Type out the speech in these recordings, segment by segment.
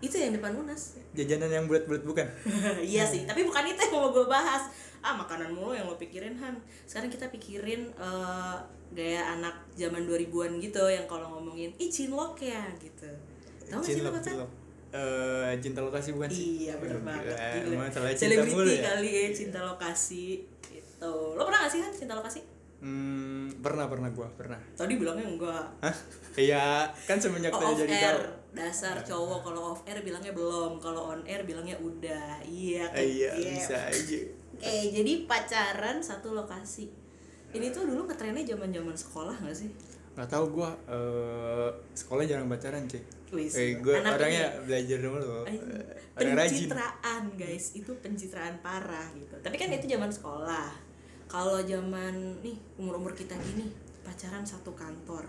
itu yang depan unas jajanan yang bulat-bulat bukan? Iya sih tapi bukan itu yang mau gue bahas. Ah makanan mulu yang lo pikirin Han. Sekarang kita pikirin eh, gaya anak zaman 2000-an gitu yang kalau ngomongin ih cinlok ya gitu. Tahu nggak cinlok cinlok Eh, cinta lokasi bukan sih? Iya bener Aduh, banget. gila, Selebriti ya? kali ya cinta lokasi gitu. Lo pernah gak sih kan cinta lokasi? Hmm, pernah pernah gua pernah Tadi bilangnya enggak Hah? Iya, kan semenjak Oh, tadi jadi air tahu. Dasar cowok kalau off air bilangnya belum Kalau on air bilangnya udah Iya kan? Eh, iya, bisa aja. Oke jadi pacaran satu lokasi Ini tuh dulu ngetrennya zaman zaman sekolah gak sih? Gak tau gua eh sekolah jarang pacaran, Cek. Eh, gua anak orangnya ini. belajar dulu. Pencitraan guys itu pencitraan parah gitu tapi kan itu zaman sekolah kalau zaman nih umur umur kita gini pacaran satu kantor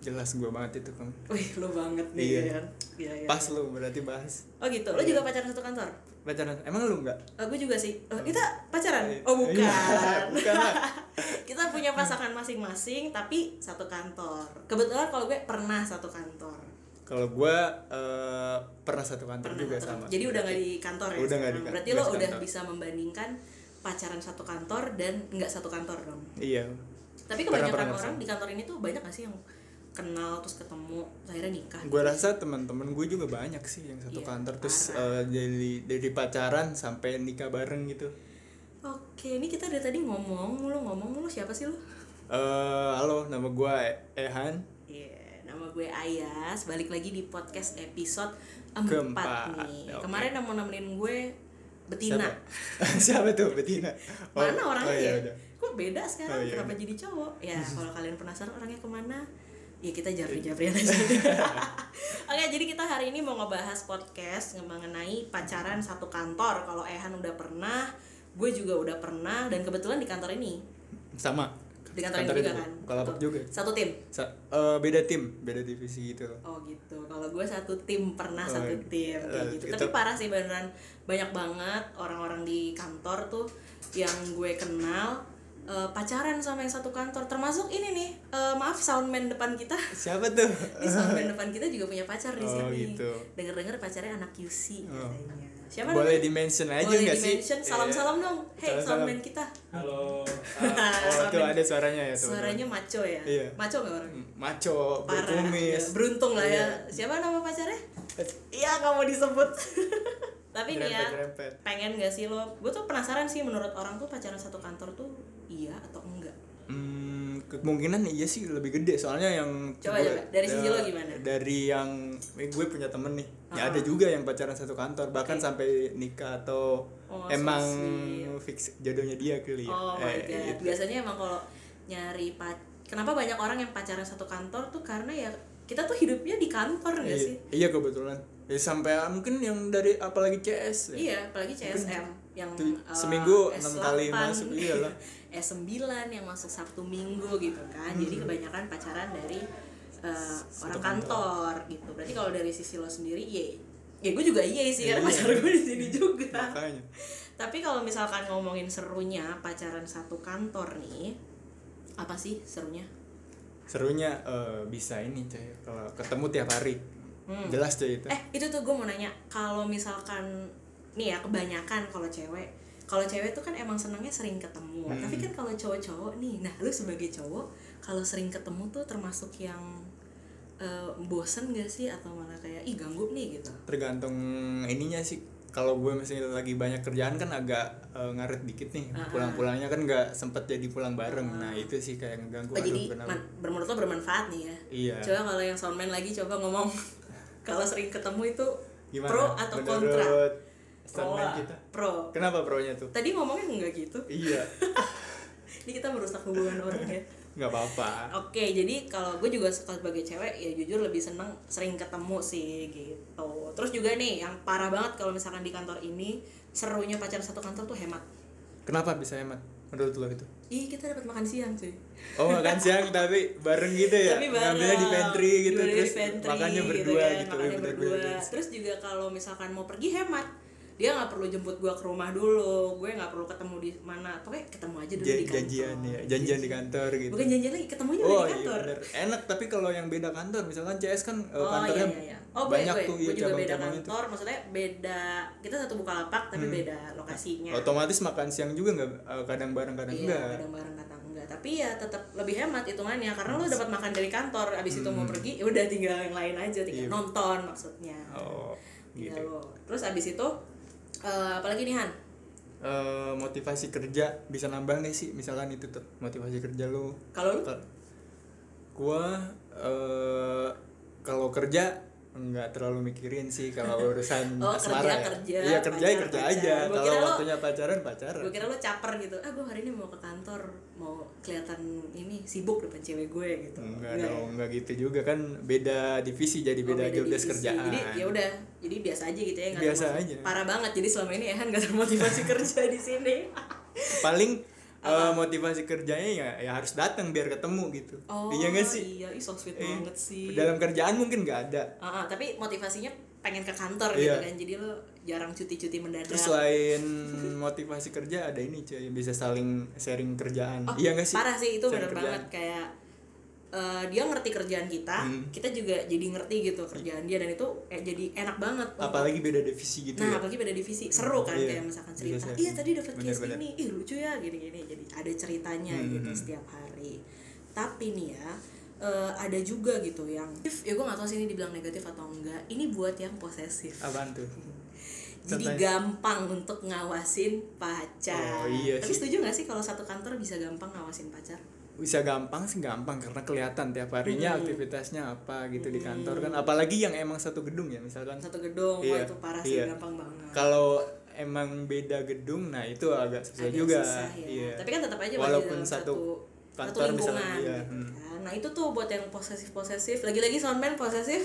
Jelas gua banget itu, Kang. wih lo banget nih Iya. kan Iya, iya. Pas lu berarti bahas. oh gitu lo juga pacaran satu kantor Pacaran. Emang lu enggak? Oh, gue juga sih. Oh, kita pacaran? Iya. Oh, bukan. Iya, bukan kita punya pasangan masing-masing tapi satu kantor. Kebetulan kalau gue pernah satu kantor. Kalau gua eh, pernah satu kantor Pernah juga satu sama. Jadi udah nggak di kantor ya? Udah nggak di sekarang? kantor, Berarti lo udah bisa membandingkan pacaran satu kantor dan nggak satu kantor dong. Iya. Tapi Pernah- kebanyakan pernah orang ngerasain. di kantor ini tuh banyak gak sih yang kenal terus ketemu terus akhirnya nikah? Gua rasa teman-teman gue juga banyak sih yang satu Iya, kantor terus parah. eh, dari dari pacaran sampai nikah bareng gitu. Oke, ini kita dari tadi ngomong mulu ngomong mulu siapa sih lo? Eh, halo, nama gua Ehan. Iya, nama gue Ayas. Balik lagi di podcast episode Keempat. 4 nih. Kemarin yang mau nemenin gue Betina. Siapa? Siapa tuh Betina? Oh, Mana orangnya oh, iya, ya? udah. Kok beda sekarang? Oh, iya, Kenapa udah. jadi cowok? Ya, kalau kalian penasaran orangnya ke mana? Ya kita japri-japrian aja. Oke, jadi kita hari ini mau ngebahas podcast mengenai pacaran satu kantor. Kalau Ehan udah pernah, gue juga udah pernah dan kebetulan di kantor ini. Sama. Di kantor, itu. juga kan. Kalapak Satu- juga. Satu tim. Sa- eh, beda tim, beda divisi gitu. Oh gitu. Kalau gue satu tim pernah Oh, satu tim kayak eh, gitu. itu- Tapi parah sih beneran banyak banget orang-orang di kantor tuh yang gue kenal eh, pacaran sama yang satu kantor. Termasuk ini nih, eh, maaf soundman depan kita. Siapa tuh? Ini soundman depan kita juga punya pacar di Oh, sini. gitu. Dengar-dengar pacarnya anak QC Oh. katanya. Siapa Boleh namanya? di-mention aja Boleh nggak sih? di-mention. Salam-salam Iya. dong. Hey, Salam-salam. soundman kita. Halo. Oh, tuh ada suaranya ya tuh. Suaranya maco ya? Iya. Maco gak orangnya? Maco, Parah. berkumis. Ya, beruntung lah ya. Iya. Siapa nama pacarnya? Iya nggak mau disebut. Tapi nih ya, pengen gak sih lo? Gue tuh penasaran sih menurut orang tuh pacaran satu kantor tuh iya atau? Hmm, kemungkinan iya sih lebih gede soalnya yang Coba, gue- coba. Dari sisi lo gimana? Dari yang eh, gue punya temen nih, Ah. ya ada juga yang pacaran satu kantor bahkan sampai nikah atau Oh, so emang sweet. fix jodohnya dia kali ya. Oh my Eh, god. gitu. Biasanya emang kalau nyari pac kenapa banyak orang yang pacaran satu kantor tuh karena ya kita tuh hidupnya di kantor gak Iya, sih? iya kebetulan. Ya, sampai ah, mungkin yang dari apalagi CS. ya. Iya, apalagi CSM yang tuh, eh, seminggu S8, enam kali masuk, iya lah. S9 yang masuk Sabtu Minggu gitu kan. Jadi kebanyakan pacaran dari eh, orang kantor gitu. Berarti kalau dari sisi lo sendiri iya. Ya gue juga iya sih karena Iya. pacar gue di sini juga. Makanya. Tapi kalau misalkan ngomongin serunya pacaran satu kantor nih, apa sih serunya? Serunya eh, bisa ini coy kalau ketemu tiap hari. Hmm. Jelas coy itu. Eh itu tuh gue mau nanya, kalau misalkan nih ya kebanyakan kalau cewek, kalau cewek tuh kan emang senangnya sering ketemu. Hmm. Tapi kan kalau cowok-cowok nih, nah lu sebagai cowok kalau sering ketemu tuh termasuk yang eh, bosen gak sih atau malah kayak ih ganggu nih gitu? tergantung ininya sih kalau gue misalnya lagi banyak kerjaan kan agak eh, ngaret dikit nih Ah. pulang-pulangnya kan nggak sempet jadi pulang bareng nah itu sih kayak ngeganggu Oh, aduh jadi kenapa man, menurut lo bermanfaat nih ya? Iya. Coba kalau yang soundman lagi coba ngomong kalau sering ketemu itu gimana pro atau kontra? Menurut Pro kita Pro. kenapa pro nya tuh Tadi ngomongnya enggak gitu. iya Ini kita merusak hubungan orang ya. nggak apa-apa Oke, jadi kalau gue juga suka sebagai cewek ya jujur lebih seneng sering ketemu sih gitu. Terus juga nih yang parah banget kalau misalkan di kantor ini serunya pacaran satu kantor tuh hemat. kenapa bisa hemat menurut lo itu Ih kita dapat makan siang cuy. oh makan siang tapi bareng gitu ya Tapi bareng. ngambilnya di pantry gitu terus di pantry, makannya gitu berdua kan, gitu, makannya berdua. Terus juga kalau misalkan mau pergi hemat. Dia nggak perlu jemput gue ke rumah dulu gue nggak perlu ketemu di mana pokoknya ketemu aja dulu Ja- di kantor janjian ya janjian di kantor gitu bukan janjian lagi ketemu aja oh di iya kantor bener enak tapi kalau yang beda kantor misalkan CS kan eh, Oh kantornya iya iya iya. Oh banyak gue, tuh gue iya juga beda cabang-cabang itu kantor, maksudnya beda kita satu buka lapak tapi beda lokasinya. otomatis makan siang juga nggak eh, kadang bareng kadang iya, enggak kadang bareng kadang enggak. Tapi ya tetap lebih hemat hitungannya karena lu dapat makan dari kantor, abis itu mau pergi ya udah tinggal yang lain aja, tinggal Hmm. Iya. nonton maksudnya. oh Tinggal gitu lo. Terus abis itu eh, apalagi nih Han? Eh, motivasi kerja bisa nambah nggak sih misalkan itu tuh motivasi kerja lo Kalau? Kal- gua eh kalau kerja nggak terlalu mikirin sih kalau urusan Oh, asmara kerja, ya. kerja, iya kerja ya pacar, kerja pacar. aja Gua kalau lo- waktunya pacaran pacaran Gue kira lu caper gitu. Ah, gue hari ini mau ke kantor, mau kelihatan ini sibuk depan cewek gue gitu. enggak Enggak ya? dong enggak gitu juga kan beda divisi jadi Oh, beda, job desk kerjaan Jadi ya udah, jadi biasa aja gitu ya. nggak Biasa aja. Parah banget. Jadi selama ini Ehan gak termotivasi kerja di sini. paling eh, motivasi kerjanya ya ya harus datang biar ketemu gitu Oh, iya nggak sih Iya, ih so sweet Eh, banget sih. dalam kerjaan mungkin nggak ada Ah, ah, tapi motivasinya pengen ke kantor Iya. gitu kan. Jadi lo jarang cuti-cuti mendadak. terus selain motivasi kerja ada ini cuy bisa saling sharing kerjaan Oh, iya nggak sih Parah sih itu Sharing bener kerjaan. banget kayak eh, dia ngerti kerjaan kita, Hmm. kita juga jadi ngerti gitu kerjaan dia dan itu eh, jadi enak banget. apalagi beda divisi gitu Nah, ya apalagi beda divisi. Seru kan Iya, kayak misalkan cerita. Iya, tadi dapat case Bener-bener. ini. Ih, lucu ya gini-gini. Jadi ada ceritanya Hmm, gitu hmm. setiap hari. Tapi nih ya, eh, ada juga gitu yang ya gue gak tahu sih ini dibilang negatif atau enggak. Ini buat yang posesif. apaan tuh Jadi Contohnya? gampang untuk ngawasin pacar. Oh, iya Tapi setuju gak sih kalau satu kantor bisa gampang ngawasin pacar? Bisa gampang sih gampang karena kelihatan tiap harinya Hmm. aktivitasnya apa gitu di kantor kan apalagi yang emang satu gedung ya misalkan Satu gedung, wah Iya, itu parah sih, iya. gampang banget. kalau emang beda gedung nah itu agak susah Agak juga susah ya. iya Tapi kan tetap aja Walaupun satu satu, satu kantor lingkungan misalnya, iya, gitu hmm. kan. Nah itu tuh buat yang posesif posesif. Lagi-lagi soundman posesif.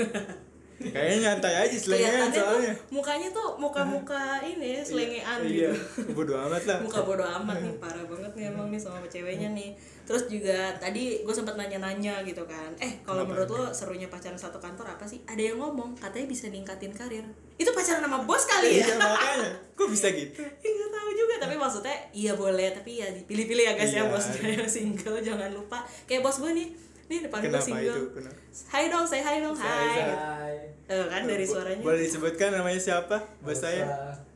kayaknya nyantai aja selengean Kelihatannya tuh soalnya mukanya tuh muka-muka ini selengean iya gitu. bodo amat lah Muka bodo amat nih parah banget nih emang nih sama ceweknya nih. Terus juga tadi gue sempat nanya-nanya gitu kan. Eh kalau menurut lo serunya pacaran satu kantor apa sih? Ada yang ngomong katanya bisa ningkatin karir. Itu pacaran sama bos kali ya? iya makanya kok bisa gitu nggak tahu juga tapi maksudnya iya boleh tapi ya dipilih-pilih ya guys ya Iya. bosnya yang single jangan lupa kayak bos gue nih nih depan gue kenapa single. itu? Kenapa? Hai dong saya hai dong Say hai. Eh, kan dari suaranya. boleh disebutkan namanya siapa? Bos saya?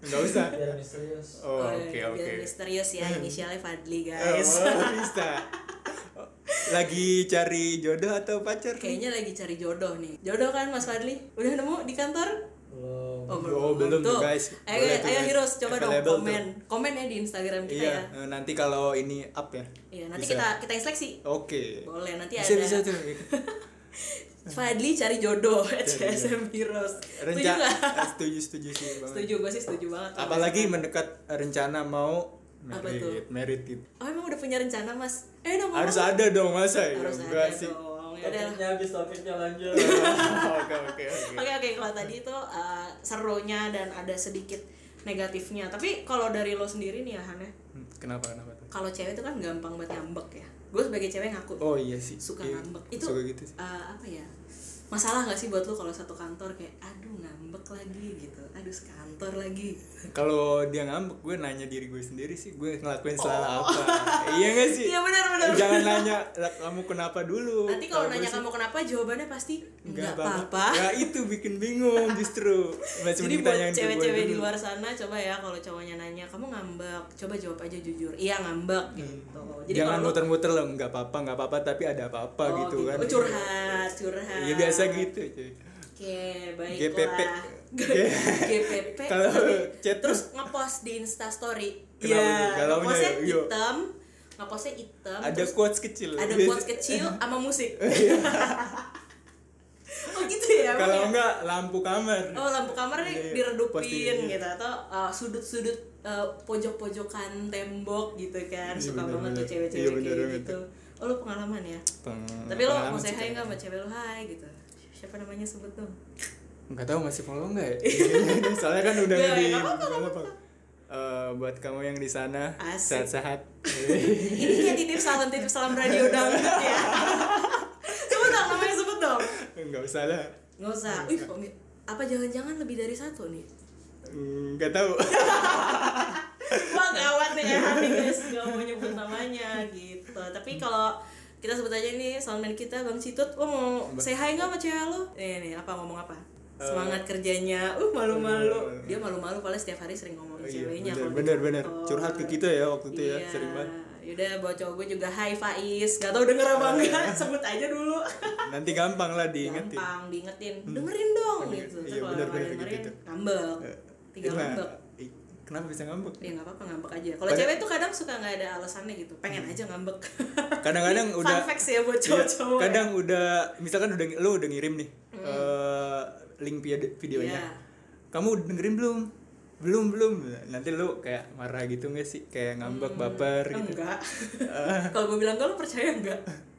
nggak usah? Biar misterius. oh Oh, oke biar oke. misterius ya inisialnya Fadli Oh, guys. bisa Oh, lagi cari jodoh atau pacar kayaknya lagi cari jodoh nih. Jodoh kan Mas Fadli? Udah nemu di kantor. Oh, Oh, belum tuh, guys. Ayo, ayo, tuh. Heroes, coba dong komen. Komen ya di Instagram kita iya ya. eh, nanti kalau ini up ya Iya, nanti Bisa. kita kita seleksi. oke Boleh, nanti bisa ada bisa tuh Fadli cari jodoh CSM Heroes. Setuju rencana nggak? setuju setuju sih banget Setuju, gue sih setuju banget. apalagi misalkan- mendekat rencana mau tuh? merit merit gitu Oh emang udah punya rencana mas? Eh dong harus ada dong masa ya Harus enggak ada sih dong. Ya. Topiknya habis, topiknya lanjut. oke oke oke Oke oke kalau tadi itu uh, serunya dan ada sedikit negatifnya. Tapi kalau dari lo sendiri nih ya Han ya, Hmm, kenapa kenapa tuh kalau cewek itu kan gampang banget ngambek ya. Gue sebagai cewek ngaku oh iya sih suka Iya, ngambek. Itu suka gitu sih uh, apa ya? Masalah gak sih buat lo kalau satu kantor kayak aduh ngambek lagi gitu. Aduh sekantor lagi. kalau dia ngambek gue nanya diri gue sendiri sih gue ngelakuin salah apa iya gak sih Oh. Iya benar benar. jangan nanya "Lah, kamu kenapa dulu Nanti kalau nanya sih, kamu kenapa jawabannya pasti nggak apa-apa. Ya itu bikin bingung justru. Jadi buat cewek-cewek di luar sana coba ya kalau cowoknya nanya kamu ngambek, coba jawab aja jujur. Iya ngambek gitu. Jadi Jangan muter-muter loh, nggak apa-apa, nggak apa-apa, tapi ada apa-apa Oh, gitu kan. Oh, curhat, curhat. Iya biasa gitu. cuy. Oke, baiklah. GPP. GPP. Kalau terus ngepost di Insta story. Iya? Galaunya ngepostnya ya? Iya. hitam, ngepostnya hitam. Ada quotes kecil. ada Biasa- quotes kecil sama musik. oh gitu ya. Kalau ya? enggak lampu kamar. Oh lampu kamarnya Iya, diredupin posting, iya. gitu atau uh, sudut-sudut uh, pojok-pojokan tembok gitu kan Iya, suka bener, banget tuh cewek-cewek Iya, kayak gitu. Oh lu pengalaman ya? Peng- Tapi lo mau pengalaman say sih, hi nggak sama cewek lu hi gitu? Siapa namanya sebut dong? Enggak tahu masih follow enggak ya? Soalnya kan udah Nggak, di nggak nggak? Eh, buat kamu yang di sana sehat-sehat. Ini kayak titip salam titip salam radio dangdut ya. sebut dong namanya sebut dong. Enggak usah lah. Nggak usah. Mi- apa jangan-jangan lebih dari satu nih? nggak tahu Wah gawat nih ya guys Gak mau nyebut namanya gitu Tapi kalau kita sebut aja nih soundman kita Bang Citut Lo mau say hi gak sama cewek lo? Eh nih apa ngomong apa? Semangat kerjanya. Uh malu-malu. Dia malu-malu paling setiap hari sering ngomongin Oh, iya, ceweknya bener, bener, bener. kantor. curhat ke kita ya waktu itu ya Iya. sering banget. Yaudah buat cowok gue juga Hai Faiz. Gak tau denger apa enggak Sebut aja dulu. Nanti gampang lah diingetin. Gampang diingetin. Dengerin dong gitu. Iya, bener, nggak bener, gitu. Ngambek. Eh, Tinggal Nah, ngambek kenapa bisa ngambek Ya nggak apa-apa ngambek aja. Kalau Pada- cewek tuh kadang suka nggak ada alasannya gitu, pengen aja ngambek. kadang-kadang udah Fun facts ya buat Iya, cowok-cowok. kadang udah misalkan udah lu udah ngirim nih eh, link video- videonya Iya. kamu udah dengerin belum belum belum nanti lu kayak marah gitu nggak sih kayak ngambek baper gitu Enggak. Kalau gue bilang enggak lu percaya enggak? nggak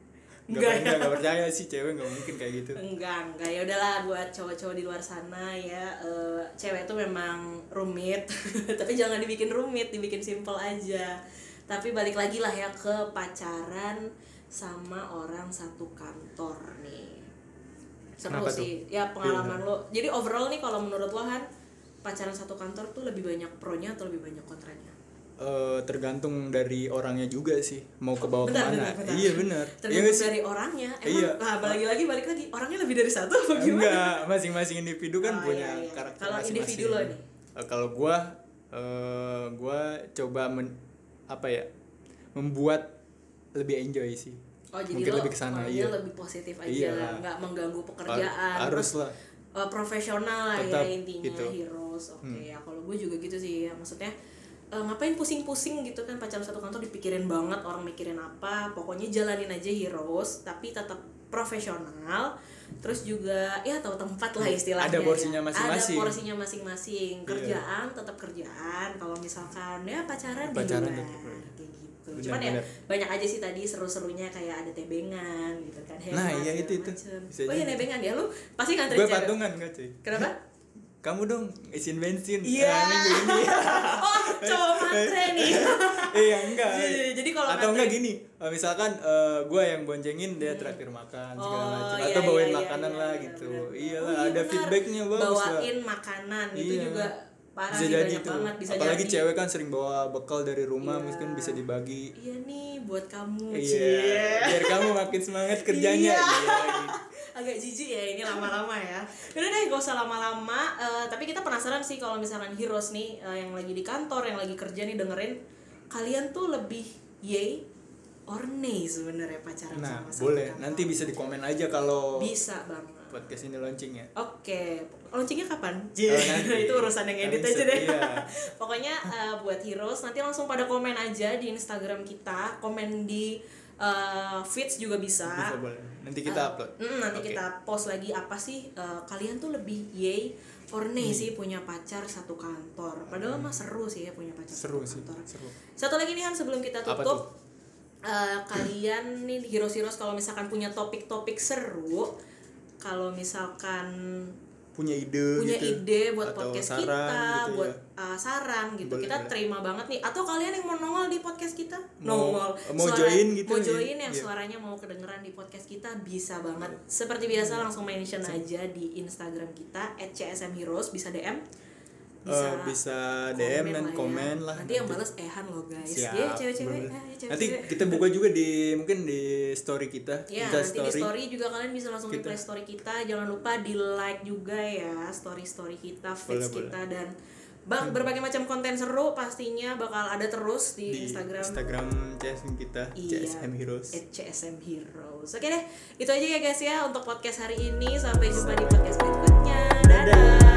Enggak ya. nggak nggak percaya sih cewek nggak mungkin kayak gitu Enggak, enggak ya udahlah buat cowok-cowok di luar sana ya eh, cewek tuh memang rumit, tapi jangan dibikin rumit, dibikin simple aja. Tapi balik lagi lah ya ke pacaran sama orang satu kantor nih. Seru Kenapa sih, ya pengalaman lo. Jadi overall nih kalau menurut lo Han, pacaran satu kantor tuh lebih banyak pro-nya atau lebih banyak kontranya? Eh, tergantung dari orangnya juga sih mau ke bawah Bentar, ke mana iya benar Tergantung sih dari orangnya. Emang Iya. nah, balik lagi balik lagi orangnya lebih dari satu apa gimana? enggak masing-masing individu kan Oh, punya iya, iya. karakter Kalau masing-masing individu lo nih? Eh, kalau gua eh gua coba men- apa ya membuat lebih enjoy sih Oh jadi mungkin lo lebih ke sana iya lebih positif aja Iya. lah, nggak mengganggu pekerjaan. harus lah profesional lah Tetap ya intinya gitu. heroes. Oke ya kalau gue juga gitu sih ya maksudnya eh, ngapain pusing-pusing gitu kan pacaran satu kantor dipikirin banget orang mikirin apa pokoknya jalanin aja heroes tapi tetap profesional terus juga ya tahu tempat lah istilahnya Ada porsinya ya. masing-masing. ada porsinya masing-masing Iya. kerjaan tetap kerjaan kalau misalkan ya pacaran, Pacaran luar. kayak gitu Benar, cuman ya benar. banyak aja sih tadi seru-serunya kayak ada tebengan gitu kan Nah, hemat, iya, itu, itu. macem. Oh iya jadi. nebengan ya lu pasti nganterin gue patungan gak cuy kenapa kamu dong isiin bensin Iya. eh, minggu ini cowok matre nih. eh ya enggak. Iya, jadi kalau atau enggak gini eh, misalkan gue yang boncengin dia traktir makan segala Oh, macam iya, atau bawain iya, makanan iya, lah iya, gitu. iya Oh, lah ada benar. feedbacknya bagus lah. Bawain makanan itu Iya. juga parah bisa sih jadi banyak banget bisa apalagi jadi. cewek kan sering bawa bekal dari rumah Iya. mungkin bisa dibagi. Iya nih buat kamu iya biar kamu makin semangat kerjanya. Iya. iya gitu. Agak jijik ya ini lama-lama ya udah deh gak usah lama-lama Eh, tapi kita penasaran sih kalau misalkan heroes nih eh, yang lagi di kantor yang lagi kerja nih dengerin kalian tuh lebih yay or nay sebenarnya pacaran nah sama satu boleh kantor? nanti bisa di komen aja kalau bisa banget podcast ini launching ya Oke, launchingnya kapan? Oh, nanti. itu urusan yang edit aja deh. iya. Pokoknya eh, buat heroes nanti langsung pada komen aja di Instagram kita, komen di eh, feeds juga bisa. bisa boleh nanti kita Eh, upload mm, nanti Oke. kita post lagi apa sih eh, kalian tuh lebih yay or nay sih punya pacar satu kantor. Padahal mah seru sih ya punya pacar seru satu sih kantor. seru Satu lagi nih Han sebelum kita tutup. eh, kalian nih heroes heroes kalau misalkan punya topik-topik seru, kalau misalkan punya ide punya gitu ide buat Atau podcast saran kita, gitu buat ya. uh, saran gitu. Boleh, kita terima banget nih. Atau kalian yang mau nongol di podcast kita? Mau- nongol. mau join gitu Mau ya? join yang Iya. suaranya mau kedengeran di podcast kita bisa banget. Seperti biasa langsung mention aja di Instagram kita @csmheroes bisa DM. Eh, bisa DM dan ya. komen lah Nanti yang balas Ehan loh guys. Siap, Dia cewek-cewek. eh, cewek-cewek. nanti kita buka juga di mungkin di story kita Ya, Insta nanti di story juga kalian bisa langsung Kita- reply story kita. Jangan lupa di like juga ya story-story kita, feeds Boleh, kita dan bang berbagai macam konten seru pastinya bakal ada terus di, di Instagram. Instagram CSM kita Iya, CSM Heroes at CSM Heroes. Oke deh, itu aja ya guys ya untuk podcast hari ini. Sampai jumpa di podcast berikutnya. Dadah.